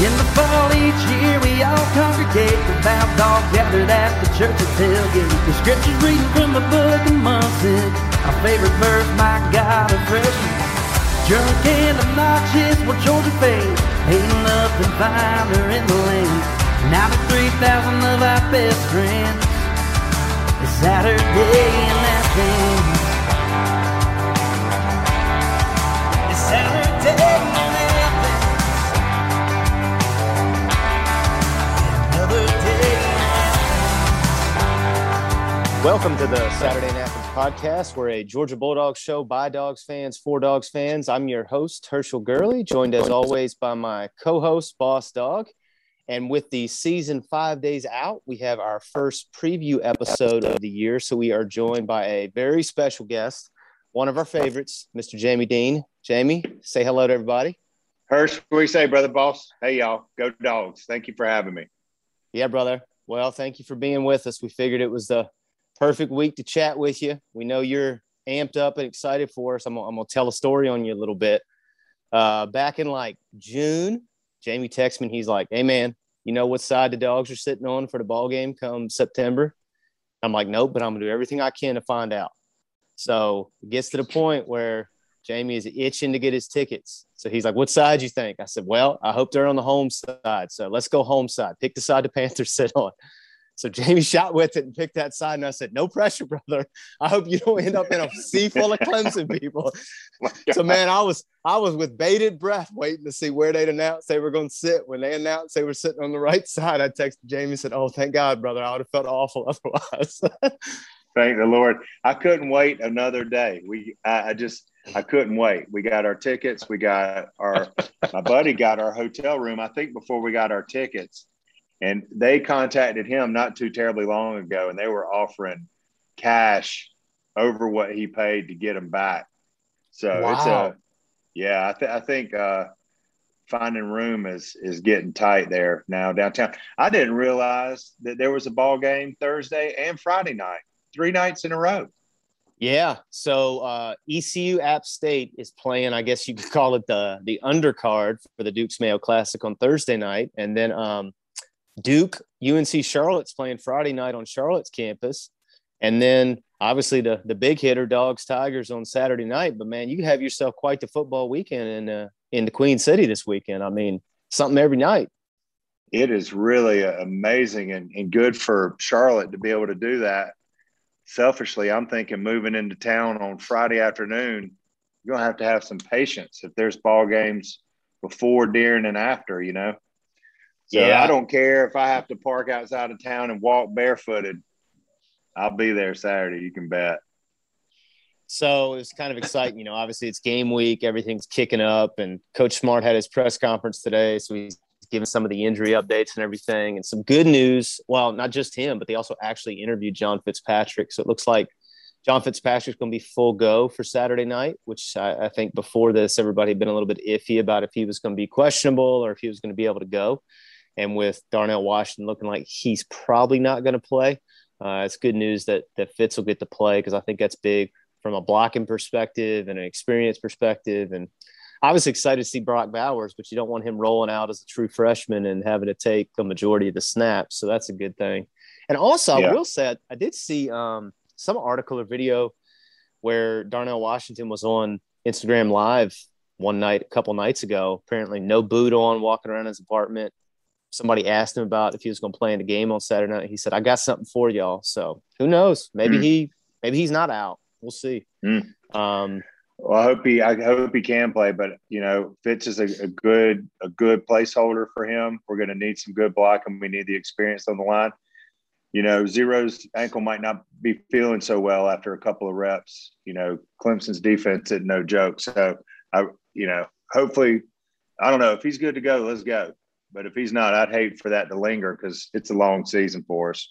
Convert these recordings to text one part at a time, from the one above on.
In the fall each year we all congregate Devout all gathered at the church of tailgate The scriptures reading from the book of Munson Our favorite verse, my God, a freshman Drunk and obnoxious, well Georgia fame Ain't nothing finer in the land. Now the 3,000 of our best friends. It's Saturday Athens It's Welcome to the Saturday Night Athens podcast. We're a Georgia Bulldogs show by Dogs fans for Dogs fans. I'm your host, Herschel Gurley, joined as always by my co host, Boss Dog. And with the season five days out, we have our first preview episode of the year. So we are joined by a very special guest, one of our favorites, Mr. Jamie Deen. Jamie, say hello to everybody. Hirsch, what do you say, brother boss? Hey, y'all. Go dogs. Thank you for having me. Yeah, brother. Well, thank you for being with us. We figured it was the perfect week to chat with you. We know you're amped up and excited for us. I'm, I'm going to tell a story on you a little bit. Uh, back in like June, Jamie texted me. He's like, "Hey, man, you know what side the dogs are sitting on for the ball game come September?" I'm like, "Nope, but I'm gonna do everything I can to find out." So it gets to the point where Jamie is itching to get his tickets. So he's like, "What side you think?" I said, "Well, I hope they're on the home side. So let's go home side. Pick the side the Panthers sit on." So Jamie shot with it and picked that side, and I said, "No pressure, brother. I hope you don't end up in a sea full of Clemson people." So man, I was I was with bated breath waiting to see where they'd announce they were going to sit. When they announced they were sitting on the right side, I texted Jamie and said, "Oh, thank God, brother. I would have felt awful otherwise." Thank the Lord. I couldn't wait another day. We, I, I just, I couldn't wait. We got our tickets. We got our, my buddy got our hotel room. I think before we got our tickets, and they contacted him not too terribly long ago, and they were offering cash over what he paid to get him back. So it's a, yeah. I, th- I think uh, finding room is is getting tight there now downtown. I didn't realize that there was a ball game Thursday and Friday night, three nights in a row. Yeah. So uh, ECU App State is playing. I guess you could call it the the undercard for the Duke's Mayo Classic on Thursday night, and then um, Duke UNC Charlotte's playing Friday night on Charlotte's campus, and then obviously the the big hitter Dogs Tigers on Saturday night. But man, you have yourself quite the football weekend in uh, in the Queen City this weekend. I mean, something every night. It is really uh, amazing and, and good for Charlotte to be able to do that. Selfishly, I'm thinking moving into town on Friday afternoon, you're gonna have to have some patience if there's ball games before, during, and after. You know. So Yeah. I don't care if I have to park outside of town and walk barefooted. I'll be there Saturday. You can bet. So it was kind of exciting. You know, obviously it's game week, everything's kicking up, and Coach Smart had his press conference today. So he's giving some of the injury updates and everything, and some good news. Well, not just him, but they also actually interviewed John Fitzpatrick. So it looks like John Fitzpatrick's going to be full go for Saturday night, which I, I think before this, everybody had been a little bit iffy about if he was going to be questionable or if he was going to be able to go. And with Darnell Washington looking like he's probably not going to play, uh, it's good news that that Fitz will get to play because I think that's big from a blocking perspective and an experience perspective. And I was excited to see Brock Bowers, but you don't want him rolling out as a true freshman and having to take the majority of the snaps. So that's a good thing. And also, Yeah. I will say, I did see um, some article or video where Darnell Washington was on Instagram Live one night, a couple nights ago. Apparently, no boot on, walking around his apartment. Somebody asked him about if he was going to play in the game on Saturday night. He said, "I got something for y'all." So who knows? Maybe Hmm. he, maybe he's not out. We'll see. Hmm. Um, Well, I hope he. I hope he can play, but you know, Fitz is a, a good a good placeholder for him. We're going to need some good blocking. We need the experience on the line. you know, Zero's ankle might not be feeling so well after a couple of reps. You know, Clemson's defense is no joke. So I, you know, hopefully, I don't know if he's good to go. Let's go. But if he's not, I'd hate for that to linger because it's a long season for us.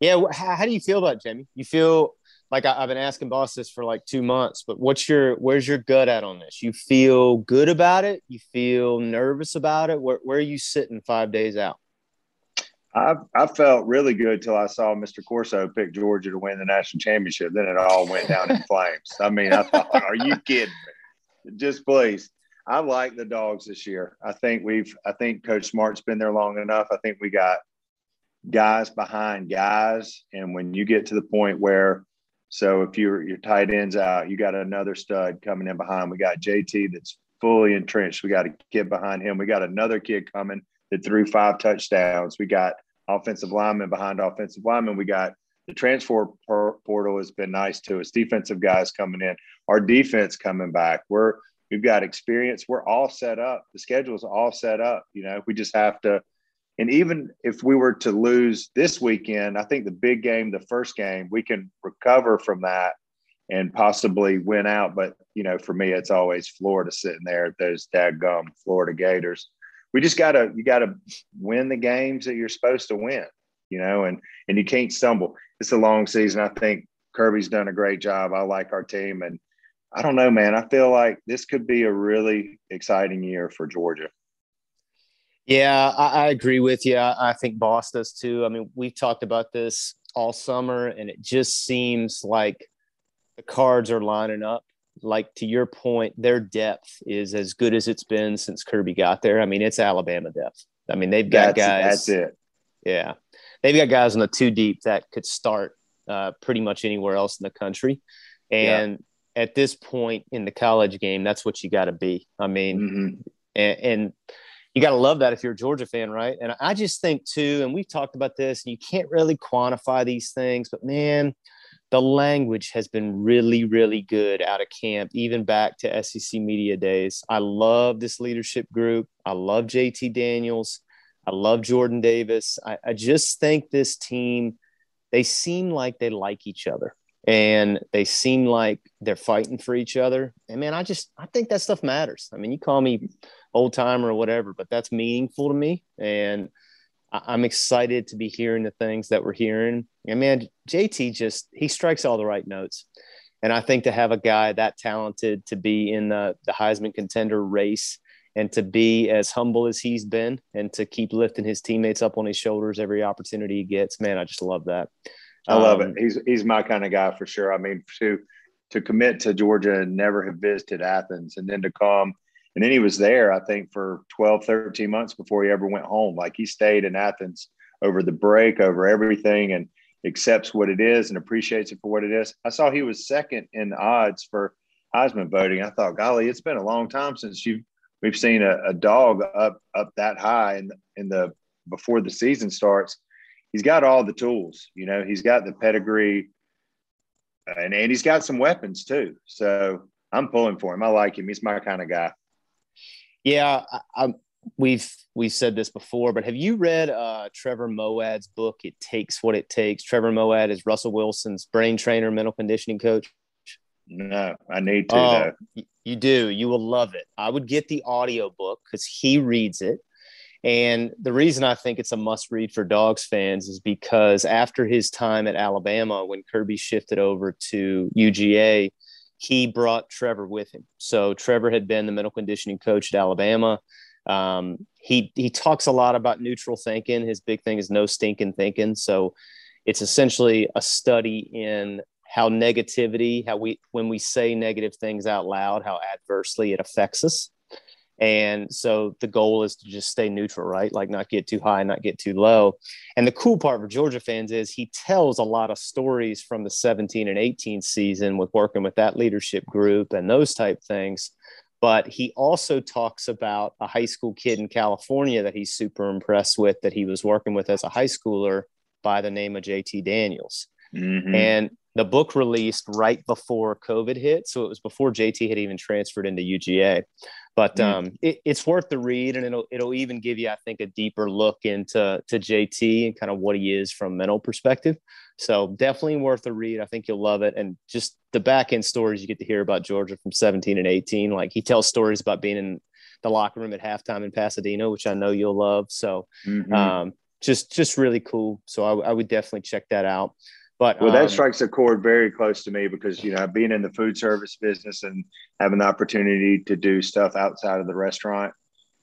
Yeah, how, how do you feel about it, Jamie? You feel like I, have been asking Boss this for like two months, but what's your where's your gut at on this? You feel good about it? You feel nervous about it? Where where are you sitting five days out? I I felt really good till I saw Mr. Corso pick Georgia to win the national championship. Then it all went down in flames. I mean, I thought, are you kidding me? Just please. I like the dogs this year. I think we've I think Coach Smart's been there long enough. I think we got guys behind guys. And when you get to the point where so if your your tight ends out, you got another stud coming in behind. We got JT that's fully entrenched. We got a kid behind him. We got another kid coming that threw five touchdowns. We got offensive linemen behind offensive linemen. We got the transfer portal has been nice to us. Defensive guys coming in. Our defense coming back. We're we've got experience. We're all set up. The schedule's all set up. You know, we just have to. And even if we were to lose this weekend, I think the big game, the first game, we can recover from that and possibly win out. But you know, for me, it's always Florida sitting there at those dadgum Florida Gators we just gotta you gotta win the games that you're supposed to win, you know, and and you can't stumble. It's a long season. I think Kirby's done a great job. I like our team, and I don't know, man. I feel like this could be a really exciting year for Georgia. Yeah, I, I agree with you. I, I think Boss does too. I mean, we've talked about this all summer, and it just seems like the cards are lining up like to your point, their depth is as good as it's been since Kirby got there. I mean, it's Alabama depth. I mean, they've got that's, guys. That's it. Yeah, they've got guys in the two deep that could start uh, pretty much anywhere else in the country, and. At this point in the college game, that's what you got to be. I mean, mm-hmm. and, and you got to love that if you're a Georgia fan, right? And I just think too, and we've talked about this, and you can't really quantify these things, but man, the language has been really, really good out of camp, even back to SEC media days. I love this leadership group. I love JT Daniels. I love Jordan Davis. I, I just think this team, they seem like they like each other and they seem like they're fighting for each other. And man, I just I think that stuff matters. I mean, you call me old timer or whatever, but that's meaningful to me. And I'm excited to be hearing the things that we're hearing. And man, JT just he strikes all the right notes. And I think to have a guy that talented to be in the, the Heisman contender race and to be as humble as he's been and to keep lifting his teammates up on his shoulders every opportunity he gets, man, I just love that. I love um, it. He's he's my kind of guy for sure. I mean, to to commit to Georgia and never have visited Athens and then to come and then he was there, I think, for 12, 13 months before he ever went home. Like he stayed in Athens over the break, over everything, and accepts what it is and appreciates it for what it is. I saw he was second in odds for Heisman voting. I thought, golly, it's been a long time since you we've seen a, a dog up up that high in in the before the season starts. He's got all the tools, you know. He's got the pedigree, and and he's got some weapons too. So I'm pulling for him. I like him. He's my kind of guy. Yeah, I, I, we've we've said this before, but have you read uh, Trevor Moawad's book? It takes what it takes. Trevor Moad is Russell Wilson's brain trainer, mental conditioning coach. No, I need to. Oh, you do. You will love it. I would get the audio book because he reads it. And the reason I think it's a must read for Dogs fans is because after his time at Alabama, when Kirby shifted over to UGA, he brought Trevor with him. So Trevor had been the mental conditioning coach at Alabama. Um, he he talks a lot about neutral thinking. His big thing is no stinking thinking. So it's essentially a study in how negativity, how we when we say negative things out loud, how adversely it affects us. And so the goal is to just stay neutral, right? Like not get too high, not get too low. And the cool part for Georgia fans is he tells a lot of stories from the 17 and 18 season with working with that leadership group and those type things. But he also talks about a high school kid in California that he's super impressed with that he was working with as a high schooler by the name of JT Daniels. Mm-hmm. And the book released right before COVID hit. So it was before JT had even transferred into UGA. But mm. um, it, it's worth the read, and it'll it'll even give you, I think, a deeper look into to JT and kind of what he is from mental perspective. So definitely worth a read. I think you'll love it, and just the back end stories you get to hear about Georgia from 17 and 18. Like he tells stories about being in the locker room at halftime in Pasadena, which I know you'll love. So mm-hmm. um, just just really cool. So I, I would definitely check that out. But well, that um, strikes a chord very close to me because you know being in the food service business and having the opportunity to do stuff outside of the restaurant,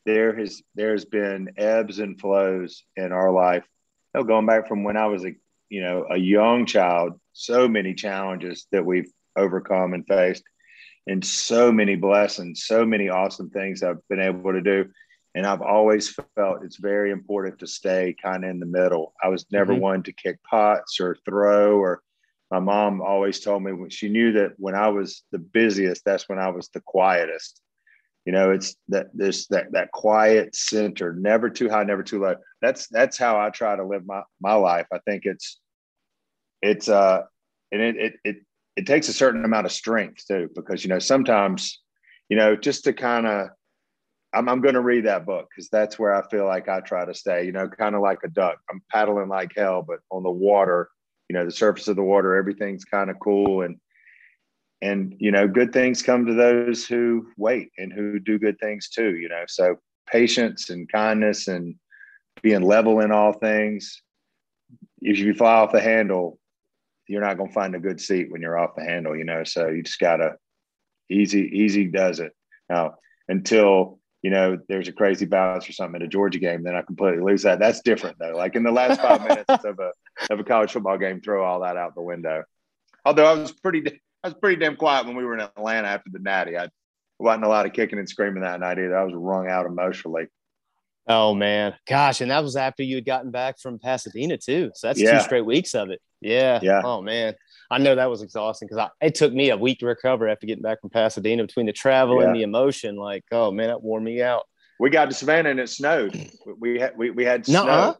there has there's been ebbs and flows in our life. You know, going back from when I was a you know a young child, so many challenges that we've overcome and faced, and so many blessings, so many awesome things I've been able to do. And I've always felt it's very important to stay kind of in the middle. I was never mm-hmm. one to kick pots or throw, or my mom always told me she knew that when I was the busiest, that's when I was the quietest. You know, it's that this that that quiet center, never too high, never too low. That's that's how I try to live my my life. I think it's it's uh and it it it, it takes a certain amount of strength too, because you know sometimes you know just to kind of I'm, I'm going to read that book because that's where I feel like I try to stay, you know, kind of like a duck. I'm paddling like hell, but on the water, you know, the surface of the water, everything's kind of cool. And, and, you know, good things come to those who wait and who do good things too, you know. So patience and kindness and being level in all things. If you fly off the handle, you're not going to find a good seat when you're off the handle, you know. So you just got to easy, easy does it. Now, until you know, there's a crazy bounce or something at a Georgia game, then I completely lose that. That's different though. Like in the last five minutes of a of a college football game, throw all that out the window. Although I was pretty I was pretty damn quiet when we were in Atlanta after the Natty. I wasn't a lot of kicking and screaming that night either. I was wrung out emotionally. Oh man, gosh, and that was after you had gotten back from Pasadena too. So that's yeah. two straight weeks of it. Yeah. Yeah. Oh man. I know that was exhausting because it took me a week to recover after getting back from Pasadena between the travel yeah. and the emotion. Like, oh man, that wore me out. We got to Savannah and it snowed. We had we, we had snow. Nuh-uh.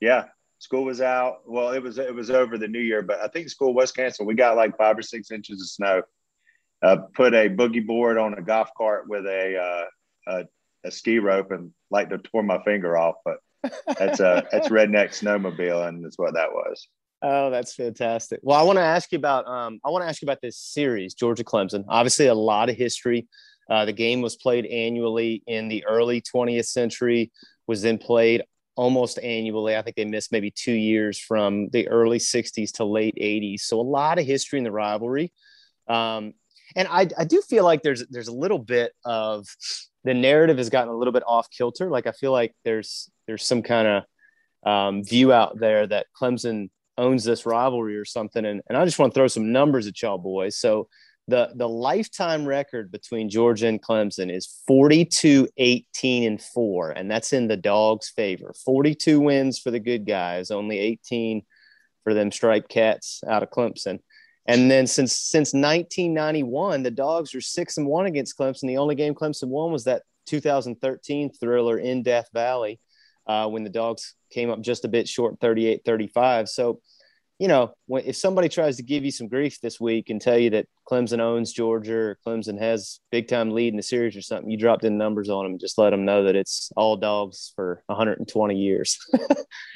Yeah, school was out. Well, it was it was over the New Year, but I think school was canceled. We got like five or six inches of snow. Uh, put a boogie board on a golf cart with a, uh, a, a ski rope and like to tore my finger off, but that's a that's redneck snowmobile, and that's what that was. Oh, that's fantastic. Well, I want to ask you about um, I want to ask you about this series, Georgia Clemson. Obviously, a lot of history. Uh, the game was played annually in the early 20th century. Was then played almost annually. I think they missed maybe two years from the early 60s to late 80s. So a lot of history in the rivalry. Um, and I, I do feel like there's there's a little bit of the narrative has gotten a little bit off kilter. Like I feel like there's there's some kind of um, view out there that Clemson owns this rivalry or something. And, and I just want to throw some numbers at y'all boys. So the, the lifetime record between Georgia and Clemson is 42, 18, and four. And that's in the dog's favor. 42 wins for the good guys, only 18 for them striped cats out of Clemson. And then since since 1991, the dogs are six and one against Clemson. The only game Clemson won was that 2013 thriller in Death Valley uh, when the dogs came up just a bit short 38 35 so you know when, if somebody tries to give you some grief this week and tell you that clemson owns georgia or clemson has big time lead in the series or something you dropped in numbers on them just let them know that it's all dogs for 120 years.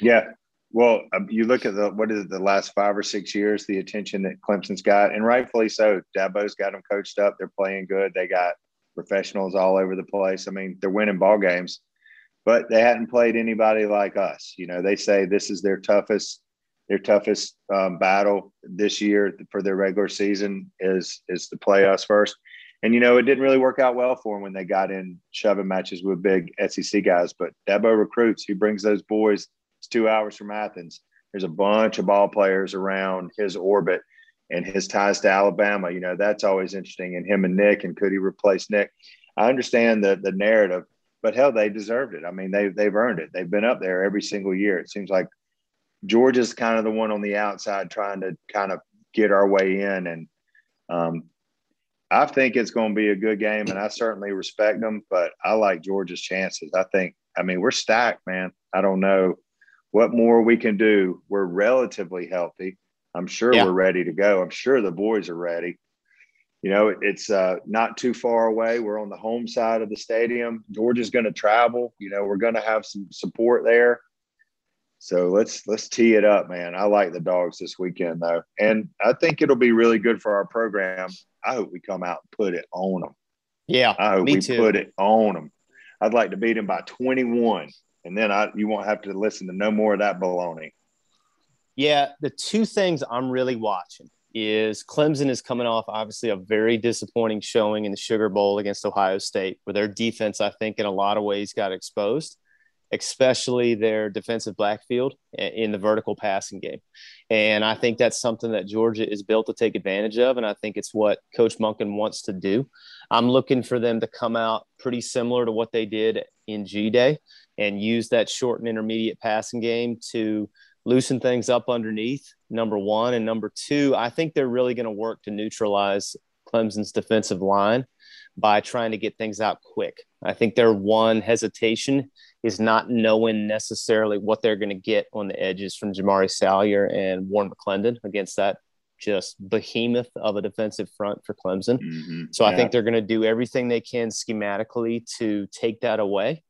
Yeah. Well um, you look at the what is it the last five or six years the attention that clemson's got and rightfully so. Dabo's got them coached up. They're playing good. They got professionals all over the place. I mean they're winning ball games but they hadn't played anybody like us. You know, they say this is their toughest their toughest um, battle this year for their regular season is is to play us first. And you know, it didn't really work out well for them when they got in shoving matches with big SEC guys. But Dabo recruits. He brings those boys. It's two hours from Athens. There's a bunch of ball players around his orbit and his ties to Alabama. You know, that's always interesting. And him and Nick, and could he replace Nick? I understand the the narrative, but hell, they deserved it. I mean, they they've earned it. They've been up there every single year. It seems like Georgia's kind of the one on the outside trying to kind of get our way in, and um, I think it's going to be a good game, and I certainly respect them. But I like Georgia's chances. I think. I mean, we're stacked, man. I don't know what more we can do. We're relatively healthy. I'm sure yeah. we're ready to go. I'm sure the boys are ready. You know, it's uh, not too far away. We're on the home side of the stadium. Georgia's going to travel. You know, we're going to have some support there. So let's let's tee it up, man. I like the dogs this weekend though, and I think it'll be really good for our program. I hope we come out and put it on them. Yeah, I hope we too. put it on them. I'd like to beat them by 21, and then I you won't have to listen to no more of that baloney. Yeah, the two things I'm really watching is Clemson is coming off obviously a very disappointing showing in the Sugar Bowl against Ohio State, where their defense, I think, in a lot of ways got exposed, especially their defensive backfield in the vertical passing game. And I think that's something that Georgia is built to take advantage of. And I think it's what Coach Monken wants to do. I'm looking for them to come out pretty similar to what they did in G Day and use that short and intermediate passing game to loosen things up underneath, number one. And number two, I think they're really going to work to neutralize Clemson's defensive line by trying to get things out quick. I think their one hesitation is not knowing necessarily what they're going to get on the edges from Jamaree Salyer and Warren McClendon against that just behemoth of a defensive front for Clemson. Mm-hmm. So I think they're going to do everything they can schematically to take that away.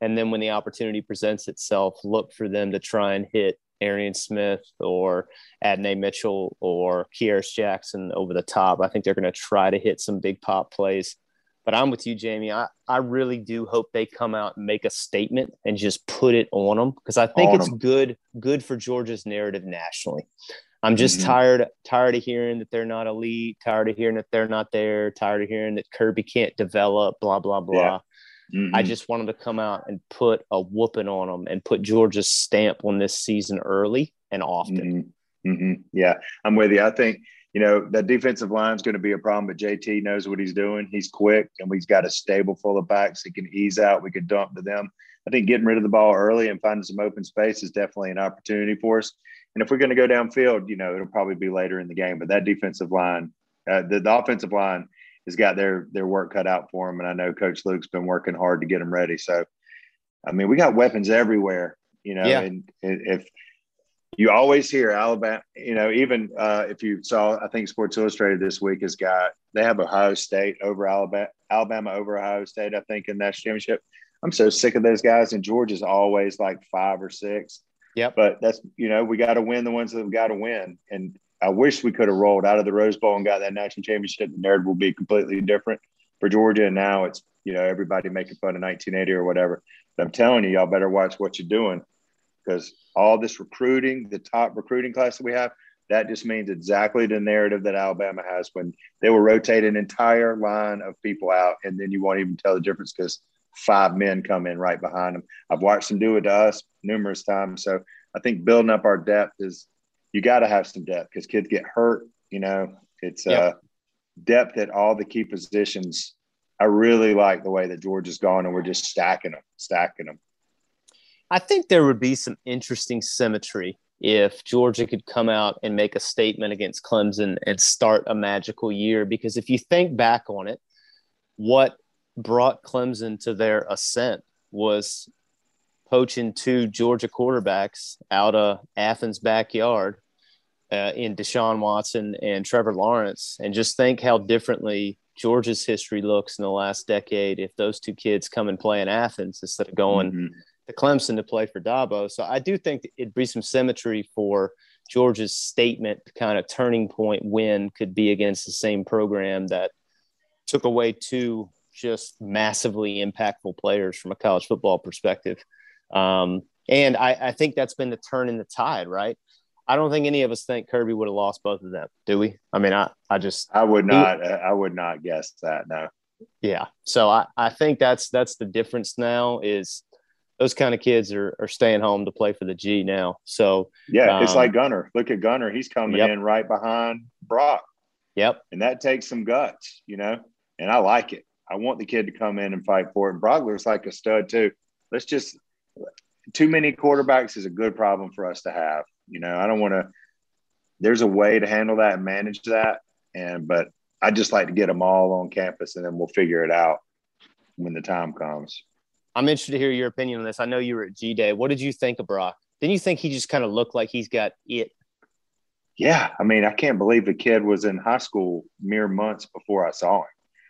And then when the opportunity presents itself, look for them to try and hit Arian Smith or Adonai Mitchell or Kearis Jackson over the top. I think they're going to try to hit some big pop plays. But I'm with you, Jamie. I, I really do hope they come out and make a statement and just put it on them because I think On it's 'em. good good for Georgia's narrative nationally. I'm just Mhm. tired tired of hearing that they're not elite, tired of hearing that they're not there, tired of hearing that Kirby can't develop, blah blah blah. Mhm. I just want them to come out and put a whooping on them and put Georgia's stamp on this season early and often. Mhm. Mhm. Yeah, I'm with you. I think you know that defensive line is going to be a problem, but JT knows what he's doing. He's quick, and we've got a stable full of backs. He can ease out. We could dump to them. I think getting rid of the ball early and finding some open space is definitely an opportunity for us. And if we're going to go downfield, you know, it'll probably be later in the game. But that defensive line, uh, the, the offensive line, has got their their work cut out for them. And I know Coach Luke's been working hard to get them ready. So, I mean, we got weapons everywhere. You know, Yeah. and if you always hear Alabama, you know, even uh, if you saw, I think Sports Illustrated this week has got they have Ohio State over Alabama, Alabama over Ohio State, I think, in that championship. I'm so sick of those guys, and Georgia's always like five or six. Yep. But that's you know we got to win the ones that we got to win, and I wish we could have rolled out of the Rose Bowl and got that national championship. The narrative will be completely different for Georgia, and now it's you know everybody making fun of 1980 or whatever. But I'm telling you, y'all better watch what you're doing because all this recruiting, the top recruiting class that we have, that just means exactly the narrative that Alabama has when they will rotate an entire line of people out, and then you won't even tell the difference because five men come in right behind them. I've watched them do it to us numerous times. So I think building up our depth is you got to have some depth because kids get hurt. You know, it's Yep. uh, depth at all the key positions. I really like the way that Georgia's gone, and we're just stacking them, stacking them. I think there would be some interesting symmetry if Georgia could come out and make a statement against Clemson and start a magical year. Because if you think back on it, what brought Clemson to their ascent was poaching two Georgia quarterbacks out of Athens' backyard uh, in Deshaun Watson and Trevor Lawrence. And just think how differently Georgia's history looks in the last decade if those two kids come and play in Athens instead of going Mhm. to Clemson to play for Dabo. So I do think it'd be some symmetry for Georgia's statement kind of turning point win could be against the same program that took away two just massively impactful players from a college football perspective. Um, and I, I think that's been the turn in the tide, right? I don't think any of us think Kirby would have lost both of them, do we? I mean, I, I just I would not. I would not guess that. No. yeah. So I, I think that's that's the difference now is those kind of kids are, are staying home to play for the G now. So Yeah, it's Um, like Gunner. Look at Gunner. He's coming Yep. in right behind Brock, yep. and that takes some guts, you know. And I like it. I want the kid to come in and fight for it. And Brogler's like a stud too. Let's just too many quarterbacks is a good problem for us to have. You know, I don't want to. There's a way to handle that and manage that, and but I just like to get them all on campus, and then we'll figure it out when the time comes. I'm interested to hear your opinion on this. I know you were at G Day. What did you think of Brock? Didn't you think he just kind of looked like he's got it? yeah, I mean, I can't believe the kid was in high school mere months before I saw him.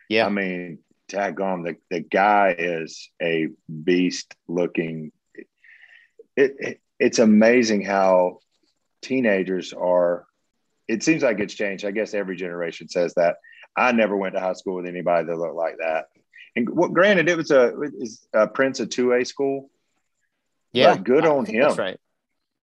Yeah. I mean, daggone, the, the guy is a beast looking. It, it, it's amazing how teenagers are. It seems like it's changed. I guess every generation says that. I never went to high school with anybody that looked like that. And what, granted, it was a, is a Prince a two A school. Yeah. But good I on him. That's right.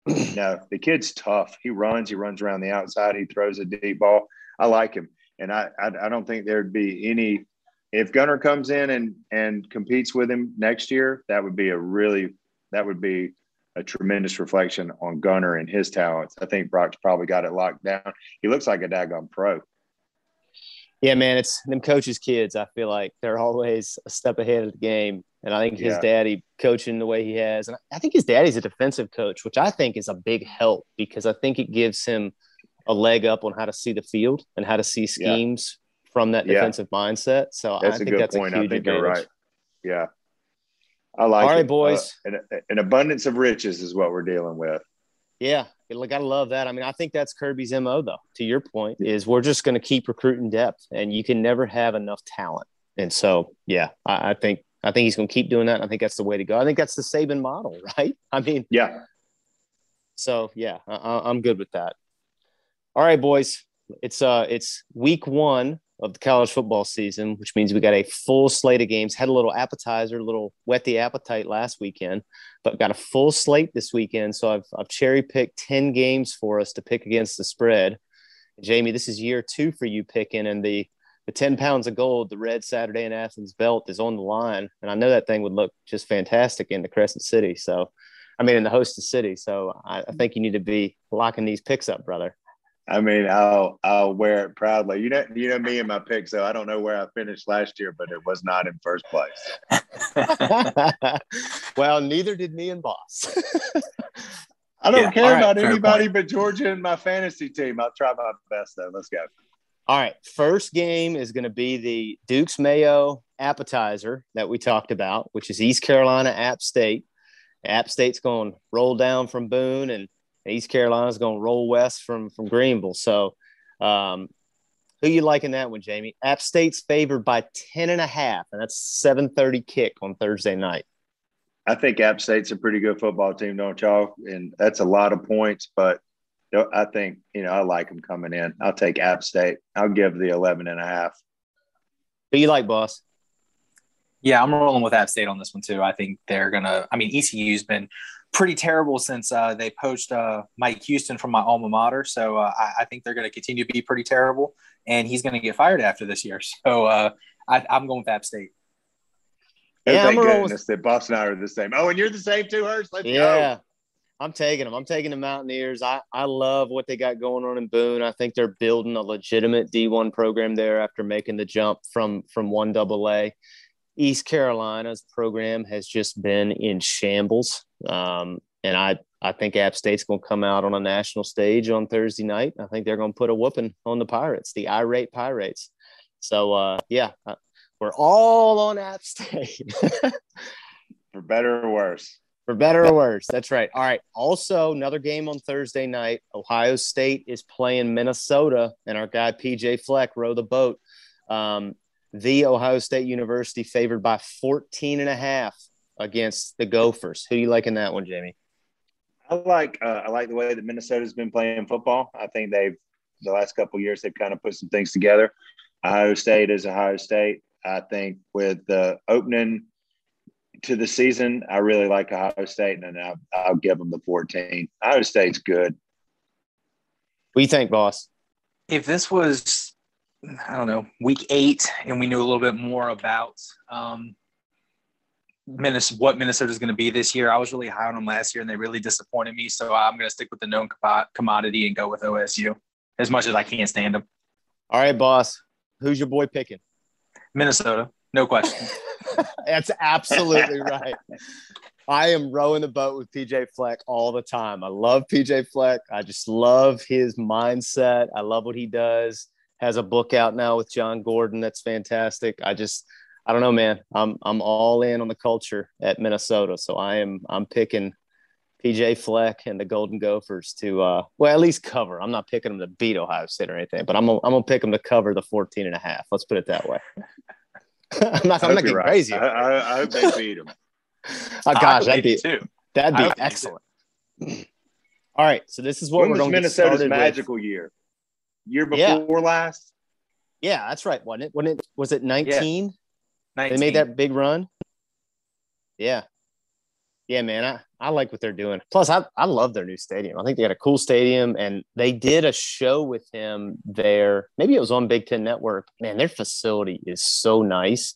no, the kid's tough. He runs. He runs around the outside. He throws a deep ball. I like him, and I I, I don't think there'd be any. If Gunner comes in and and competes with him next year, that would be a really that would be a tremendous reflection on Gunner and his talents. I think Brock's probably got it locked down. He looks like a daggone pro. Yeah, man, it's them coaches' kids. I feel like they're always a step ahead of the game. And I think his Yeah. daddy coaching the way he has, and I think his daddy's a defensive coach, which I think is a big help because I think it gives him a leg up on how to see the field and how to see schemes from that Yeah. defensive mindset. So I think That's a think good that's point. a I huge think advantage. you're right. Yeah. I like All right, it. boys. Uh, an, an abundance of riches is what we're dealing with. Yeah, like gotta love that. I mean, I think that's Kirby's mo though. To your point, is we're just going to keep recruiting depth, and you can never have enough talent. And so, yeah, I, I think I think he's going to keep doing that. and I think that's the way to go. I think that's the Saban model, right? I mean, Yeah. so yeah, I, I'm good with that. All right, boys, it's uh, it's week one of the college football season, which means we got a full slate of games. Had a little appetizer, a little whet the appetite last weekend, but got a full slate this weekend. So I've I've cherry picked ten games for us to pick against the spread. Jamie, this is year two for you picking, and the the 10 pounds of gold, the red Saturday in Athens belt is on the line. And I know that thing would look just fantastic in the Crescent City. So, I mean, in the hostess city. So I, I think you need to be locking these picks up, brother. I mean, I'll I'll wear it proudly. You know, you know me and my picks. So I don't know where I finished last year, but it was not in first place. well, neither did me and Boss. I don't Yeah, care all right, about fair anybody but Georgia and my fantasy team. I'll try my best though. Let's go. All right. First game is going to be the Duke's Mayo appetizer that we talked about, which is East Carolina App State. App State's going to roll down from Boone, and East Carolina's going to roll west from from Greenville. So, um, who you liking that one, Jamie? App State's favored by 10 and a half, and that's 730 kick on Thursday night. I think App State's a pretty good football team, don't y'all? And that's a lot of points, but I think, you know, I like them coming in. I'll take App State. I'll give the 11 and a half. Who you like, boss? Yeah, I'm rolling with App State on this one too. I think they're gonna. I mean, ECU's been pretty terrible since uh, they poached uh, Mike Houston from my alma mater. So uh, I, I, think they're going to continue to be pretty terrible, and he's going to get fired after this year. So uh, I, am going with App State. Yeah, yeah, I'm thank rolling goodness that Boss and I are the same. Oh, and you're the same too, Hurst. Let's yeah. go. I'm taking them. I'm taking the Mountaineers. I, I love what they got going on in Boone. I think they're building a legitimate D1 program there after making the jump from from one double A. East Carolina's program has just been in shambles. Um, and I, I think App State's going to come out on a national stage on Thursday night. I think they're going to put a whooping on the Pirates, the irate Pirates. So, uh, yeah, uh, we're all on App State. For better or worse. For better or worse. That's right. All right. Also, another game on Thursday night. Ohio State is playing Minnesota, and our guy PJ Fleck row the boat. Um, the Ohio State University favored by 14 and a half against the Gophers. Who do you like in that one, Jamie? I like uh, I like the way that Minnesota's been playing football. I think they've the last couple years they've kind of put some things together. Ohio State is Ohio State. I think with the opening to the season, I really like Ohio State, and I'll, I'll give them the 14. Ohio State's good. What do you think, boss? If this was, I don't know, week eight, and we knew a little bit more about um, Minnesota, what Minnesota's going to be this year, I was really high on them last year, and they really disappointed me. So I'm going to stick with the known commodity and go with OSU as much as I can't stand them. All right, boss. Who's your boy picking? Minnesota, no question. That's absolutely right. I am rowing the boat with PJ Fleck all the time. I love PJ Fleck. I just love his mindset. I love what he does. Has a book out now with Jon Gordon. That's fantastic. I just, I don't know, man. I'm I'm all in on the culture at Minnesota. So I am I'm picking PJ Fleck and the Golden Gophers to, uh, well, at least cover. I'm not picking them to beat Ohio State or anything, but I'm gonna, I'm gonna pick them to cover the 14 and a half. Let's put it that way. I'm not, I'm not getting right. crazy. I, I, I hope they beat them. oh gosh, that'd be too. that'd be hope they do. excellent. All right, so this is what when we're going to Minnesota's started with. magical year? Year Yeah. before last? Yeah, that's right. Wasn't it? When it was it 19? They 19. made that big run. Yeah. Yeah, man. I, I like what they're doing. Plus, I, I love their new stadium. I think they got a cool stadium and they did a show with him there. Maybe it was on Big Ten Network. Man, their facility is so nice.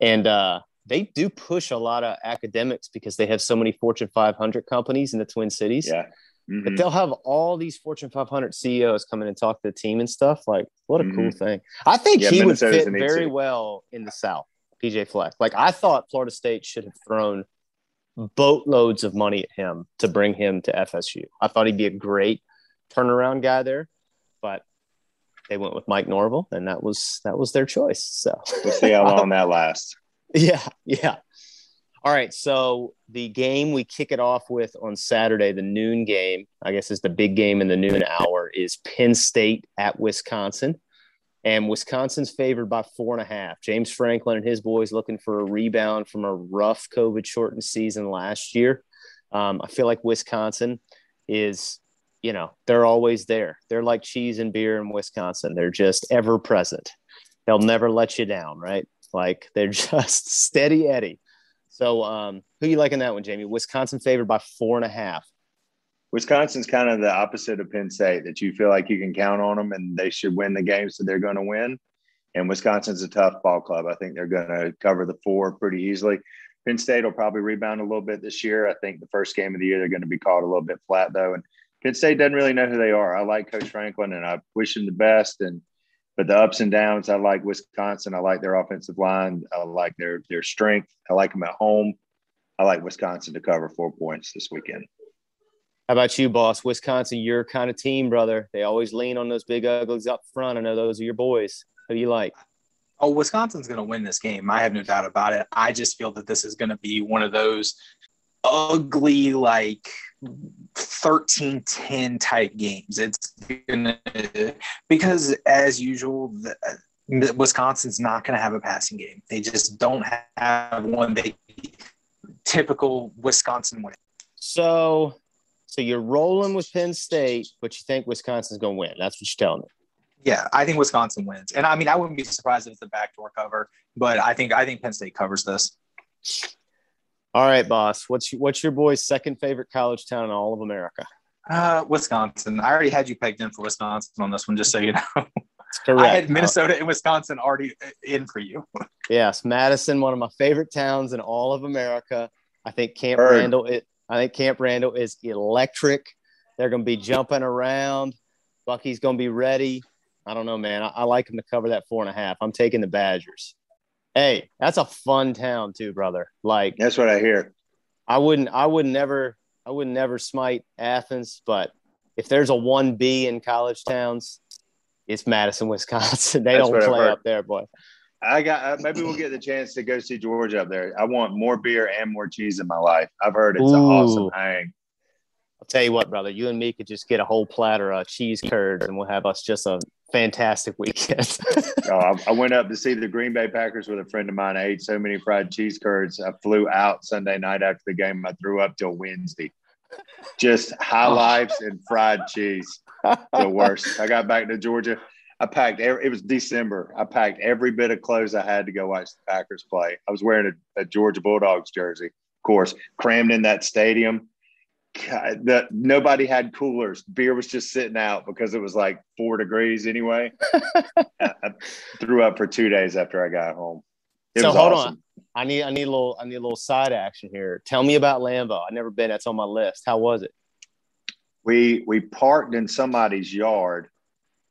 And uh, they do push a lot of academics because they have so many Fortune 500 companies in the Twin Cities. Yeah. Mhm. But they'll have all these Fortune 500 CEOs come in and talk to the team and stuff. Like, what a cool Mhm. thing. I think Yeah, he would fit very well in the South, PJ Fleck. Like, I thought Florida State should have thrown boatloads of money at him to bring him to FSU. I thought he'd be a great turnaround guy there, but they went with Mike Norvell, and that was that was their choice. So We'll see how long that lasts. yeah, yeah. All right. So the game we kick it off with on Saturday, the noon game, I guess is the big game in the noon hour, is Penn State at Wisconsin. And Wisconsin's favored by four and a half. James Franklin and his boys looking for a rebound from a rough COVID shortened season last year. Um, I feel like Wisconsin is, you know, they're always there. They're like cheese and beer in Wisconsin. They're just ever present. They'll never let you down, right? Like they're just steady Eddie. So, um, who you like in that one, Jamie? Wisconsin favored by four and a half. Wisconsin's kind of the opposite of Penn State that you feel like you can count on them and they should win the games that they're going to win. And Wisconsin's a tough ball club. I think they're going to cover the four pretty easily. Penn State will probably rebound a little bit this year. I think the first game of the year they're going to be caught a little bit flat though. And Penn State doesn't really know who they are. I like Coach Franklin and I wish him the best. And but the ups and downs, I like Wisconsin. I like their offensive line. I like their their strength. I like them at home. I like Wisconsin to cover four points this weekend. How about you, boss? Wisconsin, your kind of team, brother. They always lean on those big uglies up front. I know those are your boys. Who do you like? Oh, Wisconsin's going to win this game. I have no doubt about it. I just feel that this is going to be one of those ugly, like 13 10 type games. It's to, because as usual, the, the Wisconsin's not going to have a passing game. They just don't have one. They typical Wisconsin win. So, so you're rolling with Penn State, but you think Wisconsin's going to win. That's what you're telling me. Yeah, I think Wisconsin wins, and I mean I wouldn't be surprised if it's a backdoor cover, but I think I think Penn State covers this. All right, boss. What's what's your boy's second favorite college town in all of America? Uh, Wisconsin. I already had you pegged in for Wisconsin on this one, just so you know. It's correct. I had Minnesota and Wisconsin already in for you. Yes, Madison, one of my favorite towns in all of America. I think Camp Heard. Randall. It, I think Camp Randall is electric. They're going to be jumping around. Bucky's going to be ready. I don't know, man. I, I like him to cover that four and a half. I'm taking the Badgers. Hey, that's a fun town too, brother. Like That's what I hear. I wouldn't, I would never, I would never smite Athens, but if there's a one B in college towns, it's Madison, Wisconsin. They That's don't play up there, boy. I got uh, maybe we'll get the chance to go see Georgia up there. I want more beer and more cheese in my life. I've heard it's an awesome hang. I'll tell you what, brother, you and me could just get a whole platter of cheese curds and we'll have us just a fantastic weekend. Oh, I, I went up to see the Green Bay Packers with a friend of mine. I ate so many fried cheese curds. I flew out Sunday night after the game. I threw up till Wednesday. Just high oh. lives and fried cheese. The worst. I got back to Georgia. I packed. Every, it was December. I packed every bit of clothes I had to go watch the Packers play. I was wearing a, a Georgia Bulldogs jersey, of course, crammed in that stadium. God, the, nobody had coolers. Beer was just sitting out because it was like four degrees anyway. I, threw up for two days after I got home. It so was hold awesome. on. I need I need a little I need a little side action here. Tell me about Lambeau. I've never been. That's on my list. How was it? We we parked in somebody's yard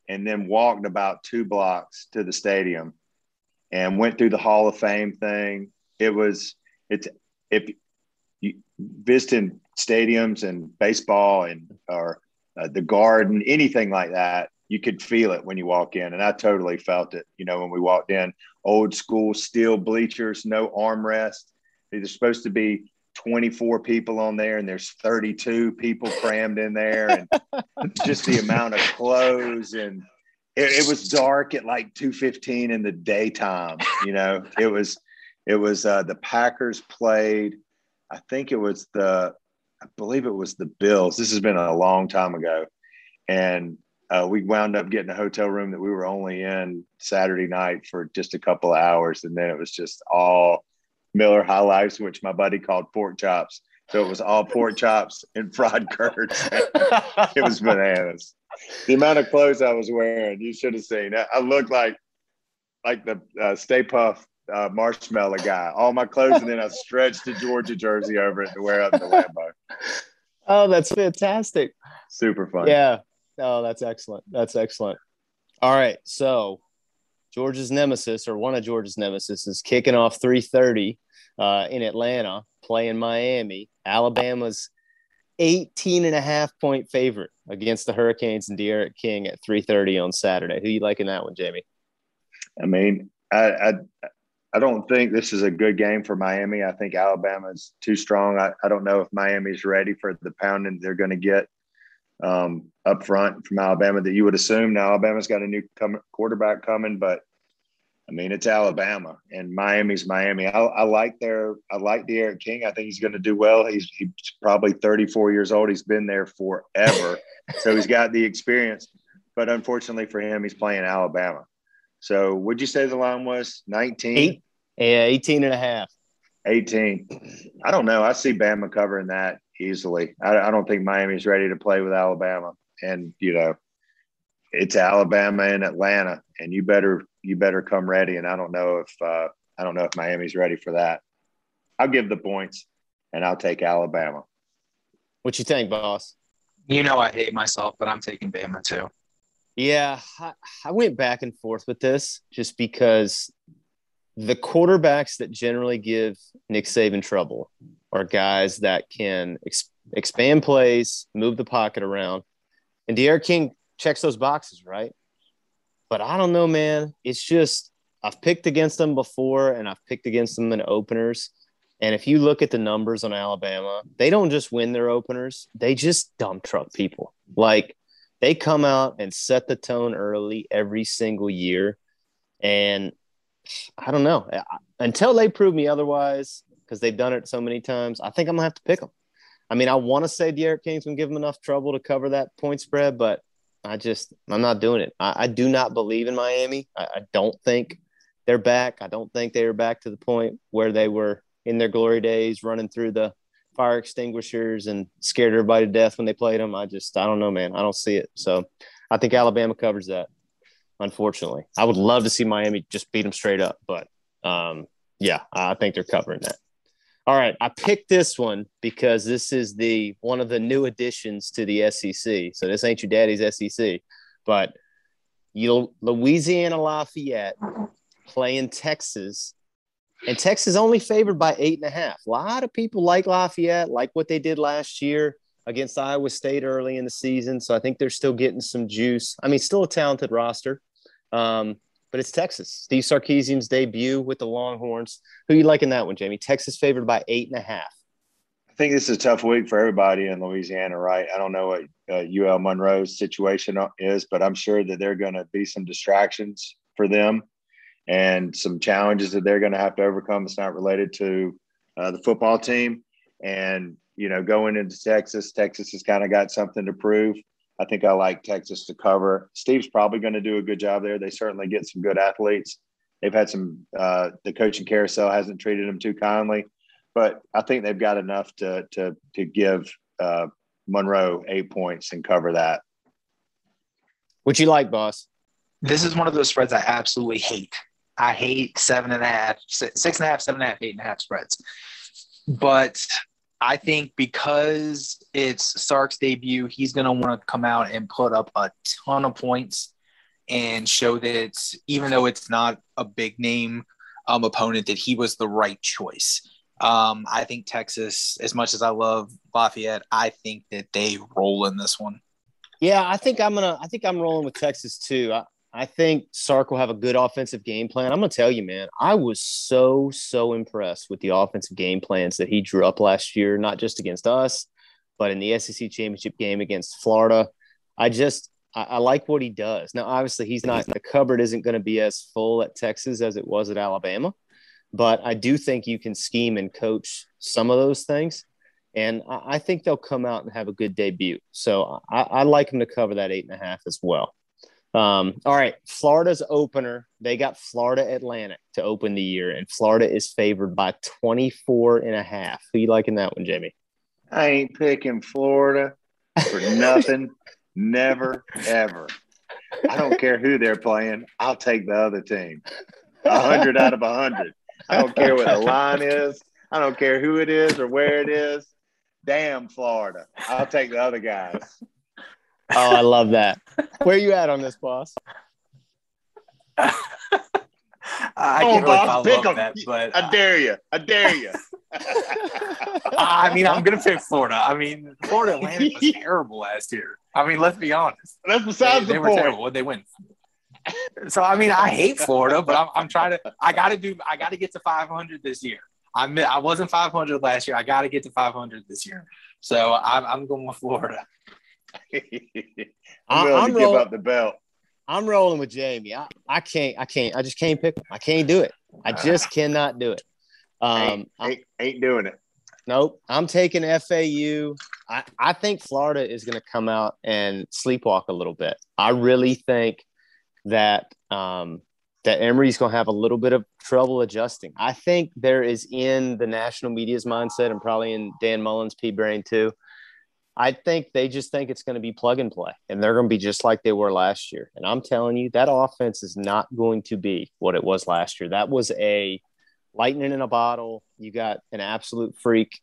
and then walked about two blocks to the stadium and went through the Hall of Fame thing. It was it's if visiting stadiums and baseball and or uh, the garden, anything like that, you could feel it when you walk in, and I totally felt it. You know, when we walked in, old school steel bleachers, no armrest. They're supposed to be 24 people on there and there's 32 people crammed in there and just the amount of clothes and it, it, was dark at like 2.15 in the daytime you know it was it was uh, the packers played i think it was the i believe it was the bills this has been a long time ago and uh, we wound up getting a hotel room that we were only in saturday night for just a couple of hours and then it was just all Miller High Lifes, which my buddy called pork chops. So it was all pork chops and fried curds. it was bananas. The amount of clothes I was wearing, you should have seen. I looked like like the uh, Stay Puft uh, marshmallow guy. All my clothes, and then I stretched the Georgia jersey over it to wear out the Lambeau. Oh, that's fantastic! Super fun. Yeah. Oh, that's excellent. That's excellent. All right, so Georgia's nemesis, or one of Georgia's nemesis, is kicking off 3:30 uh, in Atlanta, playing Miami. Alabama's 18 and a half point favorite against the Hurricanes and D'Eriq King at 3:30 on Saturday. Who you liking that one, Jamie? I mean, I, I I don't think this is a good game for Miami. I think Alabama's too strong. I, I don't know if Miami's ready for the pounding they're going to get um, up front from Alabama that you would assume. Now Alabama's got a new com- quarterback coming, but I mean, it's Alabama and Miami's Miami. I, I like their, I like D'Eriq King. I think he's going to do well. He's, he's probably 34 years old. He's been there forever. so he's got the experience. But unfortunately for him, he's playing Alabama. So would you say the line was 19? Eight, yeah, 18 and a half. 18. I don't know. I see Bama covering that easily. I, I don't think Miami's ready to play with Alabama. And, you know, it's Alabama and Atlanta, and you better you better come ready. And I don't know if uh, I don't know if Miami's ready for that. I'll give the points, and I'll take Alabama. What you think, boss? You know I hate myself, but I'm taking Bama too. Yeah, I, I went back and forth with this just because the quarterbacks that generally give Nick Saban trouble are guys that can ex- expand plays, move the pocket around, and D'Eriq King checks those boxes, right? But I don't know, man. It's just I've picked against them before and I've picked against them in openers. And if you look at the numbers on Alabama, they don't just win their openers, they just dump truck people. Like they come out and set the tone early every single year. And I don't know until they prove me otherwise, because they've done it so many times. I think I'm gonna have to pick them. I mean, I want to say D'Eriq King's gonna give them enough trouble to cover that point spread, but I just I'm not doing it. I, I do not believe in Miami. I, I, don't think they're back. I don't think they are back to the point where they were in their glory days, running through the fire extinguishers and scared everybody to death when they played them. I just I don't know, man. I don't see it. So I think Alabama covers that. Unfortunately, I would love to see Miami just beat them straight up, but um, yeah, I think they're covering that. All right, I picked this one because this is the one of the new additions to the SEC. So this ain't your daddy's SEC, but you Louisiana Lafayette playing Texas, and Texas only favored by eight and a half. A lot of people like Lafayette, like what they did last year against Iowa State early in the season. So I think they're still getting some juice. I mean, still a talented roster. Um, but it's Texas. Steve Sarkisian's debut with the Longhorns. Who you liking that one, Jamie? Texas favored by eight and a half. I think this is a tough week for everybody in Louisiana, right? I don't know what uh, UL Monroe's situation is, but I'm sure that there are going to be some distractions for them and some challenges that they're going to have to overcome. It's not related to uh, the football team. And, you know, going into Texas, Texas has kind of got something to prove. I think I like Texas to cover. Steve's probably going to do a good job there. They certainly get some good athletes. They've had some, uh, the coaching carousel hasn't treated them too kindly, but I think they've got enough to, to, to give uh, Monroe eight points and cover that. What you like, boss? This is one of those spreads I absolutely hate. I hate seven and a half, six and a half, seven and a half, eight and a half spreads. But I think because it's Sark's debut, he's going to want to come out and put up a ton of points and show that even though it's not a big name um, opponent, that he was the right choice. Um, I think Texas, as much as I love Lafayette, I think that they roll in this one. Yeah, I think I'm gonna. I think I'm rolling with Texas too. I think Sark will have a good offensive game plan. I'm going to tell you, man, I was so, so impressed with the offensive game plans that he drew up last year, not just against us, but in the SEC championship game against Florida. I just, I, I like what he does. Now, obviously, he's not, the cupboard isn't going to be as full at Texas as it was at Alabama, but I do think you can scheme and coach some of those things. And I, I think they'll come out and have a good debut. So I, I like him to cover that eight and a half as well. Um, all right, Florida's opener. They got Florida Atlantic to open the year, and Florida is favored by 24 and a half. Who you liking that one, Jamie? I ain't picking Florida for nothing. Never, ever. I don't care who they're playing. I'll take the other team. A hundred out of a hundred. I don't care what the line is. I don't care who it is or where it is. Damn Florida. I'll take the other guys. Oh, I love that. Where you at on this, boss? I Come can't on, really boss, pick up 'em. that, but I uh, dare you. I dare you. I mean, I'm gonna pick Florida. I mean, Florida Atlantic was terrible last year. I mean, let's be honest. That's besides they the were point. terrible. What they win? So I mean, I hate Florida, but I'm, I'm trying to. I got to do. I got to get to 500 this year. I mi- I wasn't 500 last year. I got to get to 500 this year. So I'm, I'm going with Florida. I'm I'm to give up the belt. I'm rolling with Jamie. I, I can't, I can't, I just can't pick. Him. I can't do it. I just cannot do it. Um, ain't, ain't, ain't doing it. Nope. I'm taking FAU. I, I think Florida is going to come out and sleepwalk a little bit. I really think that um, that Emory's going to have a little bit of trouble adjusting. I think there is in the national media's mindset and probably in Dan Mullen's P brain too. I think they just think it's going to be plug and play, and they're going to be just like they were last year. And I'm telling you, that offense is not going to be what it was last year. That was a lightning in a bottle. You got an absolute freak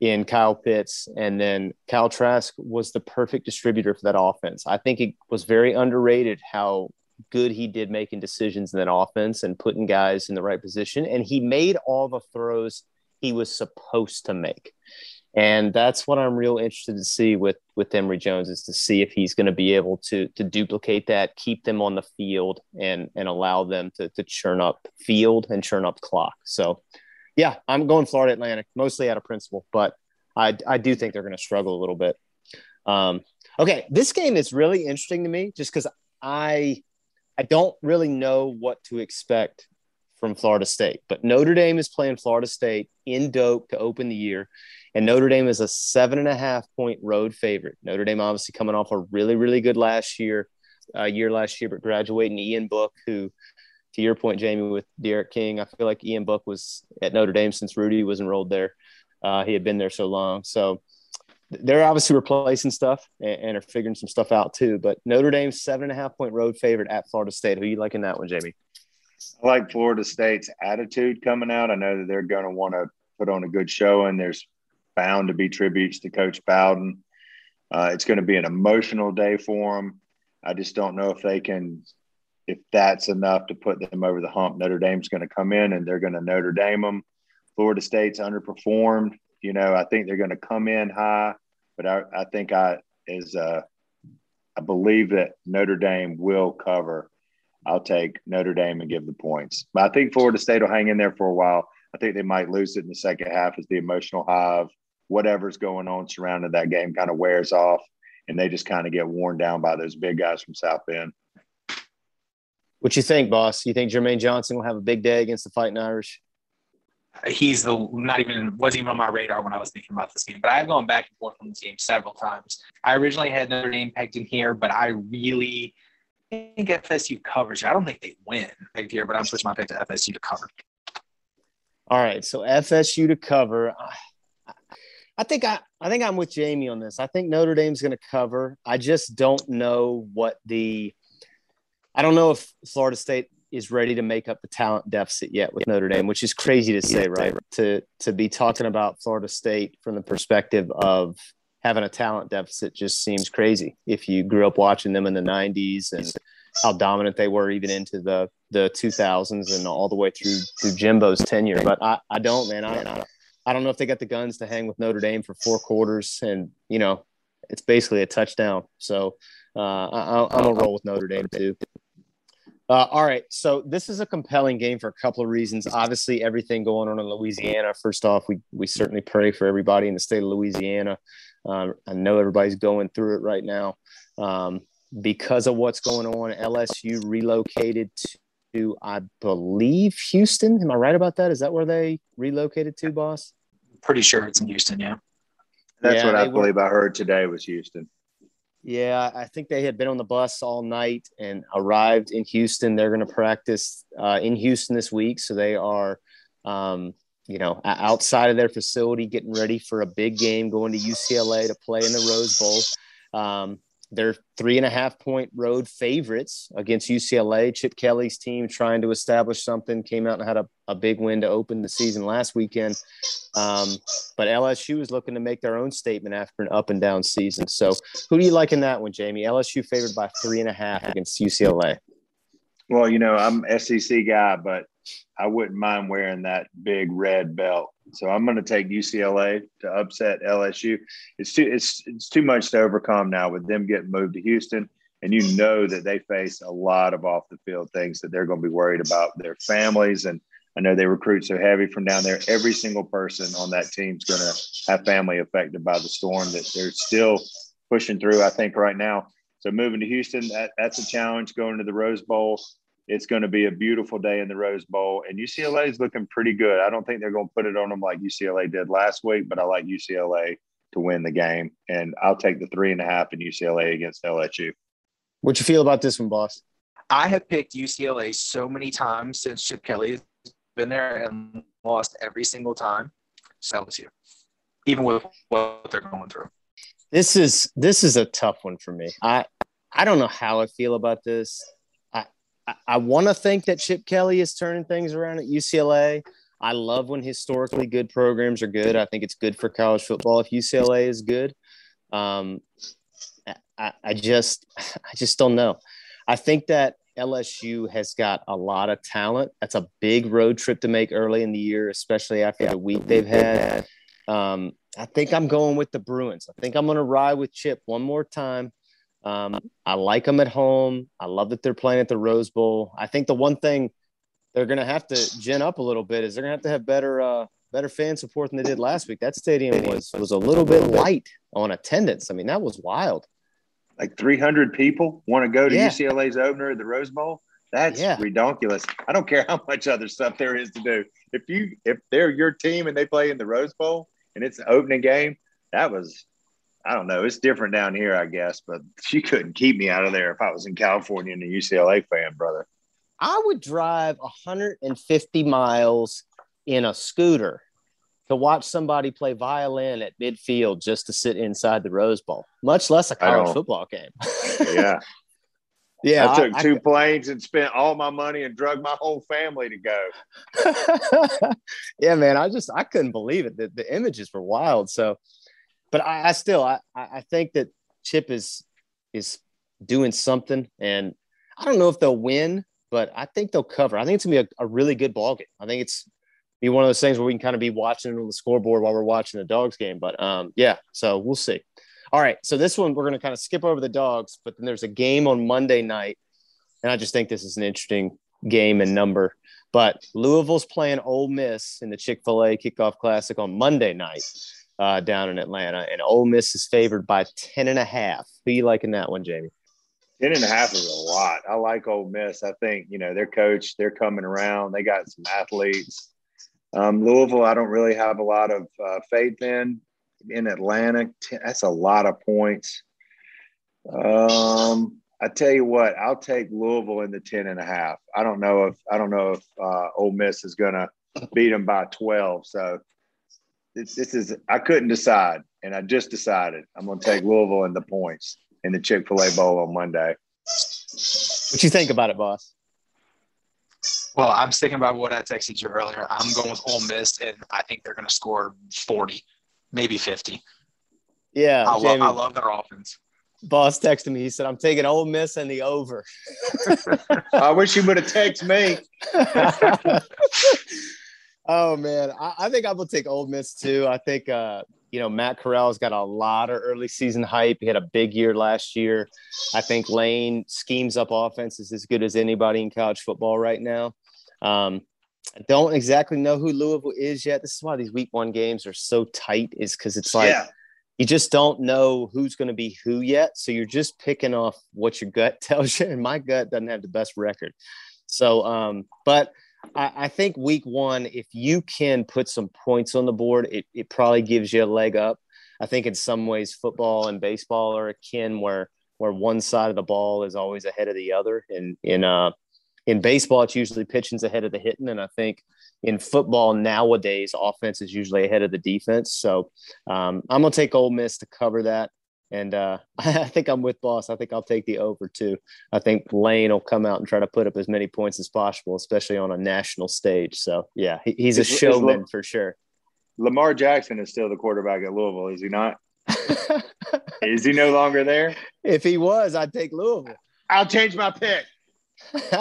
in Kyle Pitts, and then Kyle Trask was the perfect distributor for that offense. I think it was very underrated how good he did making decisions in that offense and putting guys in the right position. And he made all the throws he was supposed to make. And that's what I'm real interested to see with with Emory Jones is to see if he's going to be able to to duplicate that, keep them on the field, and and allow them to to churn up field and churn up clock. So, yeah, I'm going Florida Atlantic mostly out of principle, but I I do think they're going to struggle a little bit. Um, okay, this game is really interesting to me just because I I don't really know what to expect from Florida State, but Notre Dame is playing Florida State in Doak to open the year. And Notre Dame is a seven and a half point road favorite. Notre Dame obviously coming off a really, really good last year, uh, year last year, but graduating Ian Book, who, to your point, Jamie, with D'Eriq King, I feel like Ian Book was at Notre Dame since Rudy was enrolled there. Uh, he had been there so long. So they're obviously replacing stuff and, and, are figuring some stuff out too. But Notre Dame's seven and a half point road favorite at Florida State. Who you liking that one, Jamie? I like Florida State's attitude coming out. I know that they're going to want to put on a good show, and there's bound to be tributes to Coach Bowden. Uh, it's going to be an emotional day for them. I just don't know if they can, if that's enough to put them over the hump. Notre Dame's going to come in and they're going to Notre Dame them. Florida State's underperformed. You know, I think they're going to come in high, but I, I think I is uh, I believe that Notre Dame will cover. I'll take Notre Dame and give the points. But I think Florida State will hang in there for a while. I think they might lose it in the second half as the emotional high of whatever's going on surrounding that game kind of wears off and they just kind of get worn down by those big guys from South Bend. What you think, boss? You think Jermaine Johnson will have a big day against the Fighting Irish? He's the not even wasn't even on my radar when I was thinking about this game. But I've gone back and forth on this game several times. I originally had Notre Dame pegged in here, but I really think FSU covers. I don't think they win pegged here, but I'm switching my pick to FSU to cover. All right, so FSU to cover. I think I, I think I'm with Jamie on this. I think Notre Dame's going to cover. I just don't know what the. I don't know if Florida State is ready to make up the talent deficit yet with Notre Dame, which is crazy to say, right? To to be talking about Florida State from the perspective of having a talent deficit just seems crazy. If you grew up watching them in the '90s and how dominant they were even into the the 2000s and all the way through through Jimbo's tenure, but I, I don't, man. I, I don't know if they got the guns to hang with Notre Dame for four quarters, and you know, it's basically a touchdown. So uh, I, I'm gonna roll with Notre Dame too. Uh, all right, so this is a compelling game for a couple of reasons. Obviously, everything going on in Louisiana. First off, we we certainly pray for everybody in the state of Louisiana. Um, I know everybody's going through it right now um, because of what's going on. LSU relocated to, I believe, Houston. Am I right about that? Is that where they relocated to, boss? Pretty sure it's in Houston. Yeah. That's Yeah, what I they were- believe I heard today was Houston. Yeah, I think they had been on the bus all night and arrived in Houston. They're going to practice uh, in Houston this week, so they are, um, you know, outside of their facility, getting ready for a big game, going to UCLA to play in the Rose Bowl. Um, they're three and a half point road favorites against UCLA. Chip Kelly's team trying to establish something came out and had a, a big win to open the season last weekend. Um, but LSU is looking to make their own statement after an up and down season. So, who do you like in that one, Jamie? LSU favored by three and a half against UCLA. Well, you know, I'm SEC guy, but I wouldn't mind wearing that big red belt. So I'm going to take UCLA to upset LSU. It's too it's it's too much to overcome now with them getting moved to Houston, and you know that they face a lot of off the field things that they're going to be worried about their families. And I know they recruit so heavy from down there. Every single person on that team's going to have family affected by the storm that they're still pushing through. I think right now. So moving to Houston, that, that's a challenge. Going to the Rose Bowl, it's going to be a beautiful day in the Rose Bowl, and UCLA is looking pretty good. I don't think they're going to put it on them like UCLA did last week, but I like UCLA to win the game, and I'll take the three and a half in UCLA against LSU. What you feel about this one, boss? I have picked UCLA so many times since Chip Kelly has been there and lost every single time. So LSU, even with what they're going through. This is this is a tough one for me. I I don't know how I feel about this. I I, want to think that Chip Kelly is turning things around at UCLA. I love when historically good programs are good. I think it's good for college football if UCLA is good. Um, I, I just I just don't know. I think that LSU has got a lot of talent. That's a big road trip to make early in the year, especially after the week they've had. Um, I think I'm going with the Bruins. I think I'm going to ride with Chip one more time. Um, I like them at home. I love that they're playing at the Rose Bowl. I think the one thing they're going to have to gin up a little bit is they're going to have to have better uh, better fan support than they did last week. That stadium was was a little bit light on attendance. I mean, that was wild. Like 300 people want to go to Yeah. UCLA's opener at the Rose Bowl. That's Yeah. redonkulous. I don't care how much other stuff there is to do. If you if they're your team and they play in the Rose Bowl and it's the opening game, that was I don't know. It's different down here, I guess, but she couldn't keep me out of there if I was in California and a UCLA fan, brother. I would drive 150 miles in a scooter to watch somebody play violin at midfield just to sit inside the Rose Bowl, much less a college football game. Yeah. yeah, I took I- two planes and spent all my money and drug my whole family to go. yeah, man, I just I couldn't believe it. The, the images were wild. So, but I, I still I I think that Chip is is doing something, and I don't know if they'll win, but I think they'll cover. I think it's gonna be a, a really good ball game. I think it's be one of those things where we can kind of be watching it on the scoreboard while we're watching the dogs game. But um, yeah, so we'll see. All right, so this one we're gonna kind of skip over the dogs, but then there's a game on Monday night, and I just think this is an interesting game and number. But Louisville's playing Ole Miss in the Chick Fil A Kickoff Classic on Monday night uh, down in Atlanta, and Ole Miss is favored by ten and a half. Who you liking that one, Jamie? Ten and a half is a lot. I like Ole Miss. I think you know their coach. They're coming around. They got some athletes. Um, Louisville, I don't really have a lot of uh, faith in. In Atlanta, that's a lot of points. Um, I tell you what, I'll take Louisville in the ten and a half. I don't know if I don't know if uh, Ole Miss is going to beat them by twelve. So this, this is I couldn't decide, and I just decided I'm going to take Louisville in the points in the Chick Fil A Bowl on Monday. What you think about it, boss? Well, I'm sticking by what I texted you earlier. I'm going with Ole Miss, and I think they're going to score 40, maybe 50. Yeah, I, love, Jamie. I love their offense. boss texted me. He said, "I'm taking Ole Miss and the over." I wish you would have texted me. oh man, I, I think I will take Ole Miss too. I think uh, you know, Matt Corral's got a lot of early season hype. He had a big year last year. I think Lane schemes up offenses as good as anybody in college football right now. Um, I don't exactly know who Louisville is yet. This is why these week one games are so tight, is because it's like Yeah. you just don't know who's going to be who yet. So you're just picking off what your gut tells you. And my gut doesn't have the best record. So, um, but I, I think week one, if you can put some points on the board, it, it probably gives you a leg up. I think in some ways, football and baseball are akin where where one side of the ball is always ahead of the other. And in uh, in baseball, it's usually pitching's ahead of the hitting, and I think in football nowadays, offense is usually ahead of the defense. So um, I'm gonna take Ole Miss to cover that, and uh, I think I'm with Boss. I think I'll take the over too. I think Lane will come out and try to put up as many points as possible, especially on a national stage. So yeah, he, he's a showman for sure. Lamar Jackson is still the quarterback at Louisville, is he not? is he no longer there? if he was, I'd take Louisville. I'll change my pick.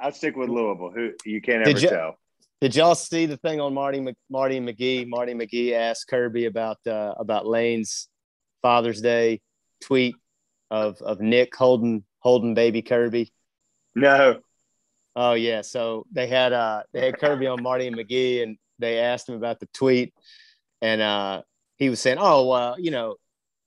I'll stick with Louisville. Who you can't ever you- tell. Did y'all see the thing on Marty Mc- Marty McGee? Marty McGee asked Kirby about uh, about Lane's Father's Day tweet of of Nick holding holding baby Kirby. No. Oh yeah, so they had uh they had Kirby on Marty and McGee, and they asked him about the tweet, and uh he was saying, "Oh well, you know,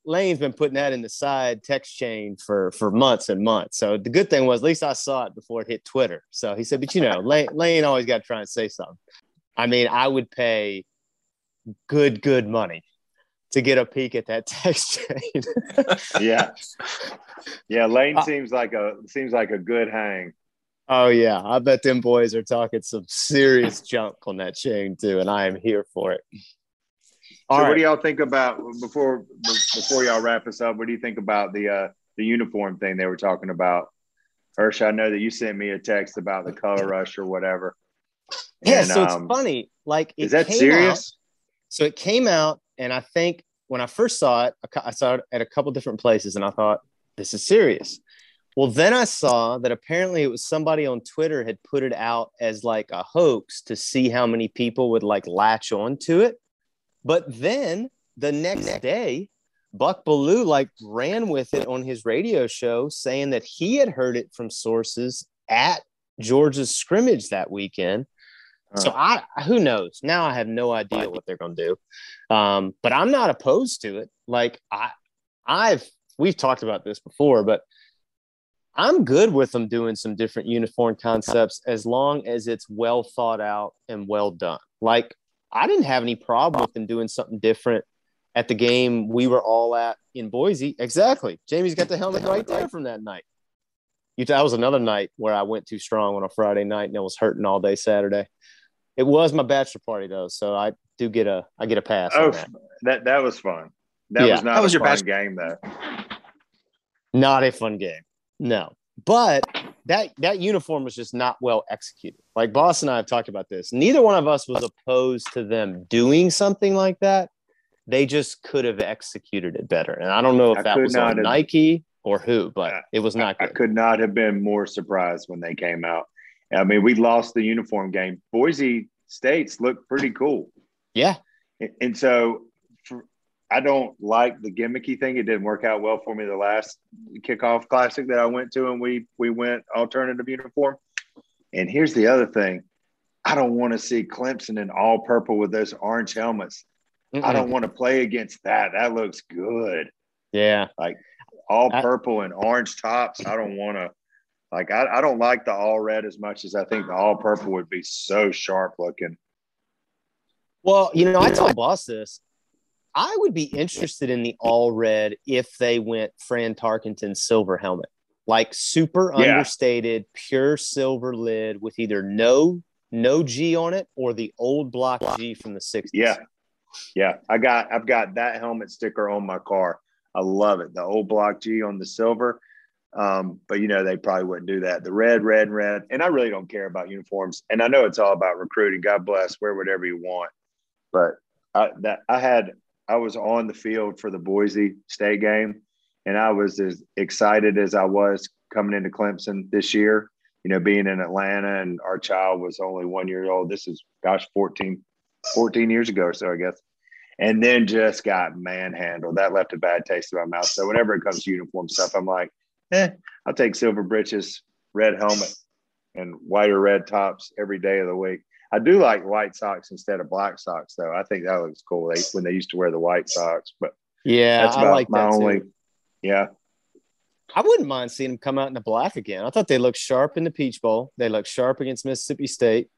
Lane's been putting that in the side text chain for for months and months. So the good thing was, at least I saw it before it hit Twitter. So he said, but you know, Lane, Lane always got to try and say something. I mean, I would pay good good money to get a peek at that text chain. Yeah. Yeah. Lane Uh, seems like a seems like a good hang. Oh yeah, I bet them boys are talking some serious junk on that chain too, and I am here for it. All so what do y'all think about before before y'all wrap us up? What do you think about the uh the uniform thing they were talking about? Hirsch, I know that you sent me a text about the color rush or whatever. yeah, And, so it's um, funny. Like, it Is that serious? out- so it came out, and I think when I first saw it, I saw it at a couple different places, and I thought this is serious. Well, then I saw that apparently it was somebody on Twitter had put it out as like a hoax to see how many people would like latch on to it. But then the next day, Buck Belue like ran with it on his radio show, saying that he had heard it from sources at Georgia's scrimmage that weekend. So I who knows? Now I have no idea what they're going to do. Um, but I'm not opposed to it. Like I, I've we've talked about this before, but I'm good with them doing some different uniform concepts as long as it's well thought out and well done. Like I didn't have any problem with them doing something different at the game we were all at in Boise. Exactly. Jamie's got the helmet right there from that night. You that was another night where I went too strong on a Friday night and it was hurting all day Saturday. It was my bachelor party though, so I do get a I get a pass. on Oh, that. that that was fun. That Yeah. was not that was a your fun bas- game though. Not a fun game. No. But that that uniform was just not well executed. Like Boss and I have talked about this. Neither one of us was opposed to them doing something like that. They just could have executed it better. And I don't know if I that was on have- Nike or who, but I- it was not good. I could not have been more surprised when they came out. I mean, we lost the uniform game. Boise States looked pretty cool. yeah. And- so I don't like the gimmicky thing. It didn't work out well for me the last kickoff classic that I went to, and we we went alternative uniform. And here's the other thing: I don't want to see Clemson in all purple with those orange helmets. I Mm-mm. don't want to play against that. That looks good. Yeah. Like all I- purple and orange tops. I don't want to. Like I, I don't like the all red as much as I think the all purple would be so sharp looking. Well, you know, I told Boss this. I would be interested in the all red if they went Fran Tarkenton's silver helmet, like super Yeah. understated, pure silver lid with either no no G on it or the old block G from the 60s. Yeah. Yeah. I got I've got that helmet sticker on my car. I love it. The old block G on the silver. Um, but you know, they probably wouldn't do that. The red, red, red. And I really don't care about uniforms. And I know it's all about recruiting. God bless, wear whatever you want. But I that I had I was on the field for the Boise State game, and I was as excited as I was coming into Clemson this year. You know, being in Atlanta and our child was only one year old. This is gosh, 14, 14 years ago or so, I guess. and then just got manhandled. That left a bad taste in my mouth. So whenever it comes to uniform stuff, I'm like, eh, I'll take silver breeches, red helmet, and white or red tops every day of the week. I do like white socks instead of black socks, though. I think that looks cool. They, when they used to wear the white socks, but yeah, that's about I like my that only. too. Yeah, I wouldn't mind seeing them come out in the black again. I thought they looked sharp in the Peach Bowl. They looked sharp against Mississippi State,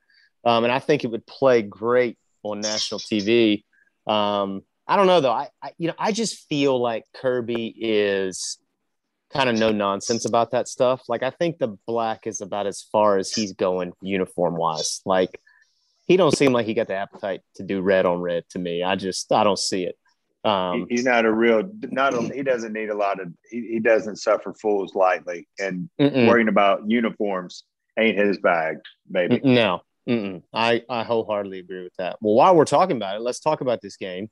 um, and I think it would play great on national TV. Um, I don't know though. I, I you know I just feel like Kirby is kind of no nonsense about that stuff. Like I think the black is about as far as he's going uniform wise. Like he don't seem like he got the appetite to do red on red to me. I just I don't see it. Um, He- he's not a real. Not a, he doesn't need a lot of. He, he doesn't suffer fools lightly, and mm-mm. worrying about uniforms ain't his bag, baby. No, Mm-mm. I I wholeheartedly agree with that. Well, while we're talking about it, let's talk about this game.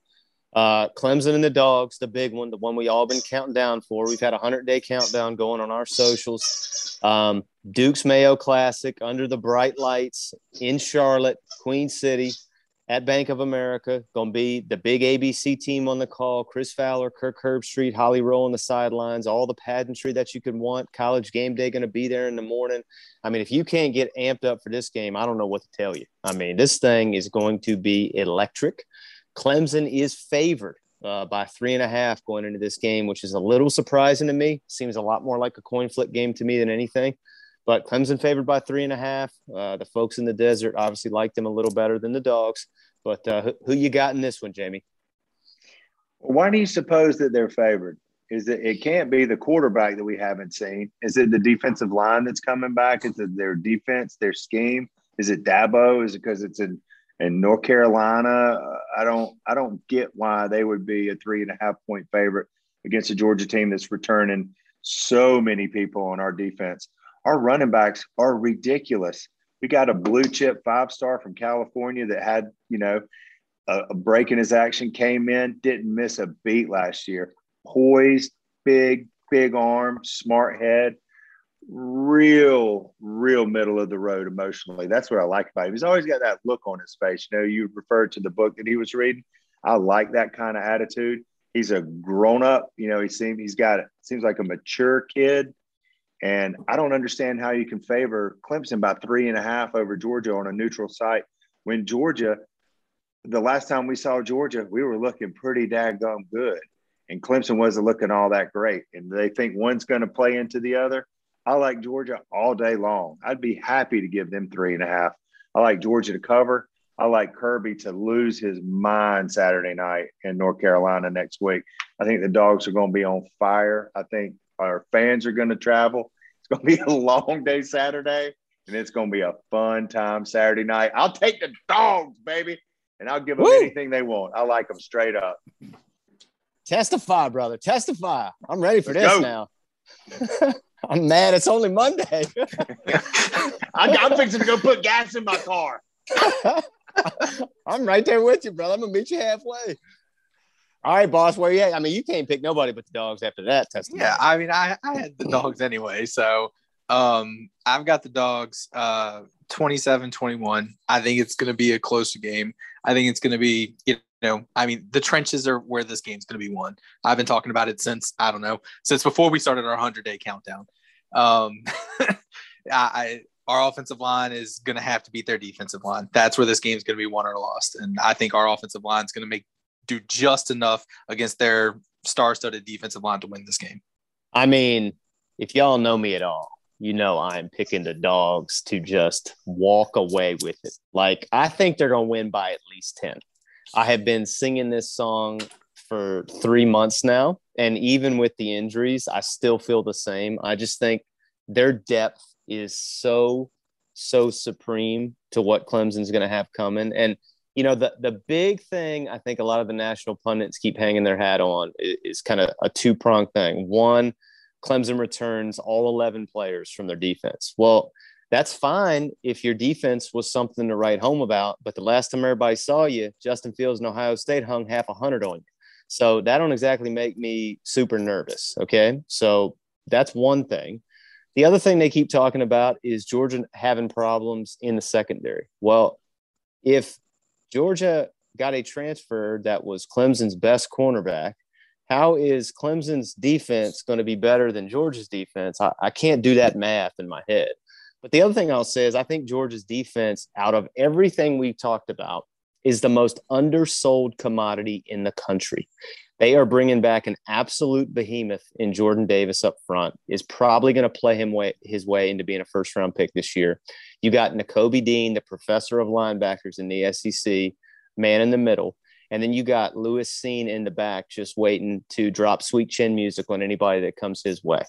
Uh, Clemson and the Dogs, the big one, the one we all been counting down for. We've had a hundred day countdown going on our socials. Um, Duke's Mayo Classic under the bright lights in Charlotte, Queen City, at Bank of America. Going to be the big ABC team on the call. Chris Fowler, Kirk Herbstreit, Holly Rowe on the sidelines. All the pageantry that you could want. College game day going to be there in the morning. I mean, if you can't get amped up for this game, I don't know what to tell you. I mean, this thing is going to be electric. Clemson is favored uh, by three and a half going into this game, which is a little surprising to me. Seems a lot more like a coin flip game to me than anything. But Clemson favored by three and a half. Uh, the folks in the desert obviously like them a little better than the dogs. But uh, who, who you got in this one, Jamie? Why do you suppose that they're favored? Is it? It can't be the quarterback that we haven't seen. Is it the defensive line that's coming back? Is it their defense, their scheme? Is it Dabo? Is it because it's in in North Carolina? Uh, I don't. I don't get why they would be a three and a half point favorite against a Georgia team that's returning so many people on our defense. Our running backs are ridiculous. We got a blue chip five star from California that had, you know, a, a break in his action, came in, didn't miss a beat last year. Poised, big, big arm, smart head, real, real middle of the road emotionally. That's what I like about him. He's always got that look on his face. You know, you referred to the book that he was reading. I like that kind of attitude. He's a grown up. You know, he seems he's got seems like a mature kid. And I don't understand how you can favor Clemson by three and a half over Georgia on a neutral site when Georgia, the last time we saw Georgia, we were looking pretty daggone good. And Clemson wasn't looking all that great. And they think one's going to play into the other. I like Georgia all day long. I'd be happy to give them three and a half. I like Georgia to cover. I like Kirby to lose his mind Saturday night in North Carolina next week. I think the dogs are going to be on fire. I think our fans are going to travel. It's going to be a long day Saturday, and it's going to be a fun time Saturday night. I'll take the dogs, baby, and I'll give them Woo! anything they want. I like them straight up. Testify, brother. Testify. I'm ready for Let's this go. now. I'm mad. It's only Monday. I, I'm fixing to go put gas in my car. I'm right there with you, brother. I'm gonna meet you halfway. All right, boss. Where you at? I mean, you can't pick nobody but the dogs after that testimony. Yeah, I mean, I, I had the dogs anyway. So um, I've got the dogs uh, 27 21. I think it's going to be a closer game. I think it's going to be, you know, I mean, the trenches are where this game's going to be won. I've been talking about it since, I don't know, since before we started our 100 day countdown. Um, I, our offensive line is going to have to beat their defensive line. That's where this game's going to be won or lost. And I think our offensive line is going to make do just enough against their star-studded defensive line to win this game. I mean, if y'all know me at all, you know I'm picking the dogs to just walk away with it. Like I think they're gonna win by at least 10. I have been singing this song for three months now, and even with the injuries, I still feel the same. I just think their depth is so, so supreme to what Clemson's gonna have coming. And you know, the the big thing I think a lot of the national pundits keep hanging their hat on is, is kind of a two pronged thing. One, Clemson returns all 11 players from their defense. Well, that's fine if your defense was something to write home about. But the last time everybody saw you, Justin Fields and Ohio State hung half a hundred on you. So that don't exactly make me super nervous. Okay. So that's one thing. The other thing they keep talking about is Georgia having problems in the secondary. Well, if Georgia got a transfer that was Clemson's best cornerback. How is Clemson's defense going to be better than Georgia's defense? I, I can't do that math in my head. But the other thing I'll say is I think Georgia's defense, out of everything we've talked about, is the most undersold commodity in the country. They are bringing back an absolute behemoth in Jordan Davis up front. Is probably going to play him way, his way into being a first round pick this year. You got Nakobe Dean, the professor of linebackers in the SEC, man in the middle. And then you got Lewis Cine in the back, just waiting to drop sweet chin music on anybody that comes his way.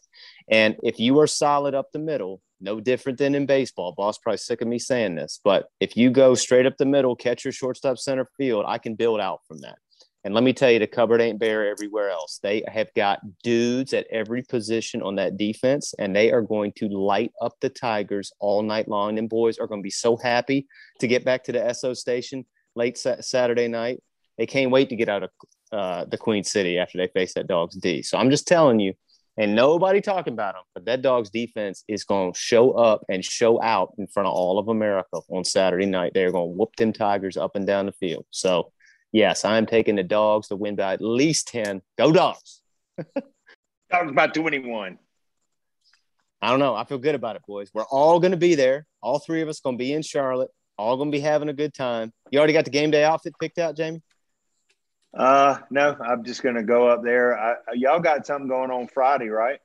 And if you are solid up the middle, no different than in baseball. Boss probably sick of me saying this, but if you go straight up the middle, catch your shortstop center field, I can build out from that. And let me tell you, the cupboard ain't bare everywhere else. They have got dudes at every position on that defense, and they are going to light up the Tigers all night long. And boys are going to be so happy to get back to the SO station late sa- Saturday night. They can't wait to get out of uh, the Queen City after they face that Dogs D. So I'm just telling you, and nobody talking about them, but that Dogs defense is going to show up and show out in front of all of America on Saturday night. They're going to whoop them Tigers up and down the field. So yes, I'm taking the dogs to win by at least 10. Go dogs. dogs by 21. I don't know. I feel good about it, boys. We're all going to be there. All three of us going to be in Charlotte. All going to be having a good time. You already got the game day outfit picked out, Jamie? Uh, no, I'm just going to go up there. I, y'all got something going on Friday, right?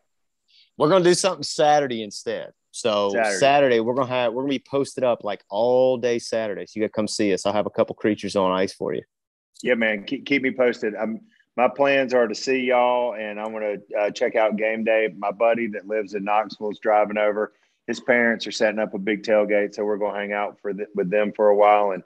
We're going to do something Saturday instead. So Saturday. Saturday, we're gonna have we're gonna be posted up like all day Saturday. So you gotta come see us. I'll have a couple creatures on ice for you yeah, man, keep, keep me posted. I'm, my plans are to see y'all, and I'm to uh, check out game day. My buddy that lives in Knoxville is driving over. His parents are setting up a big tailgate, so we're going to hang out for the, with them for a while. And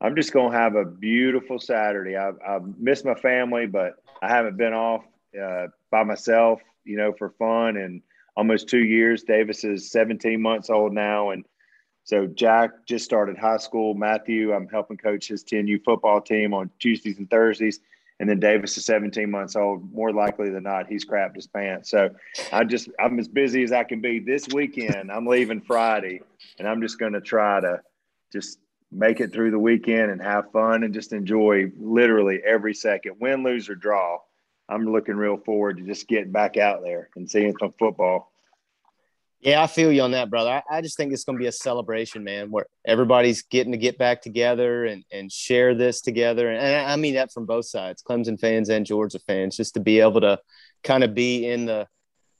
I'm just going to have a beautiful Saturday. I've, I've missed my family, but I haven't been off uh, by myself, you know, for fun in almost two years. Davis is 17 months old now, and so Jack just started high school. Matthew, I'm helping coach his 10U football team on Tuesdays and Thursdays. And then Davis is 17 months old. More likely than not, he's crapped his pants. So I just I'm as busy as I can be this weekend. I'm leaving Friday, and I'm just going to try to just make it through the weekend and have fun and just enjoy literally every second, win, lose, or draw. I'm looking real forward to just getting back out there and seeing some football. Yeah, I feel you on that, brother. I, I just think it's going to be a celebration, man, where everybody's getting to get back together and, and share this together. And I mean that from both sides, Clemson fans and Georgia fans, just to be able to kind of be in the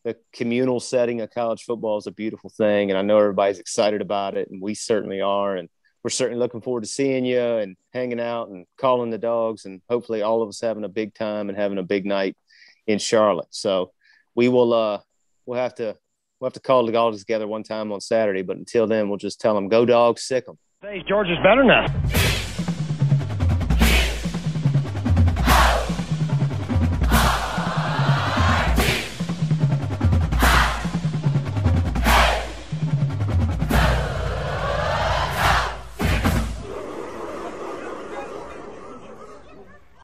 the communal setting of college football is a beautiful thing. And I know everybody's excited about it, and we certainly are. And we're certainly looking forward to seeing you and hanging out and calling the dogs, and hopefully all of us having a big time and having a big night in Charlotte. So we will uh we'll have to we'll have to call the all together one time on Saturday. But until then, we'll just tell them, go dogs, sick them. Hey, George is better now.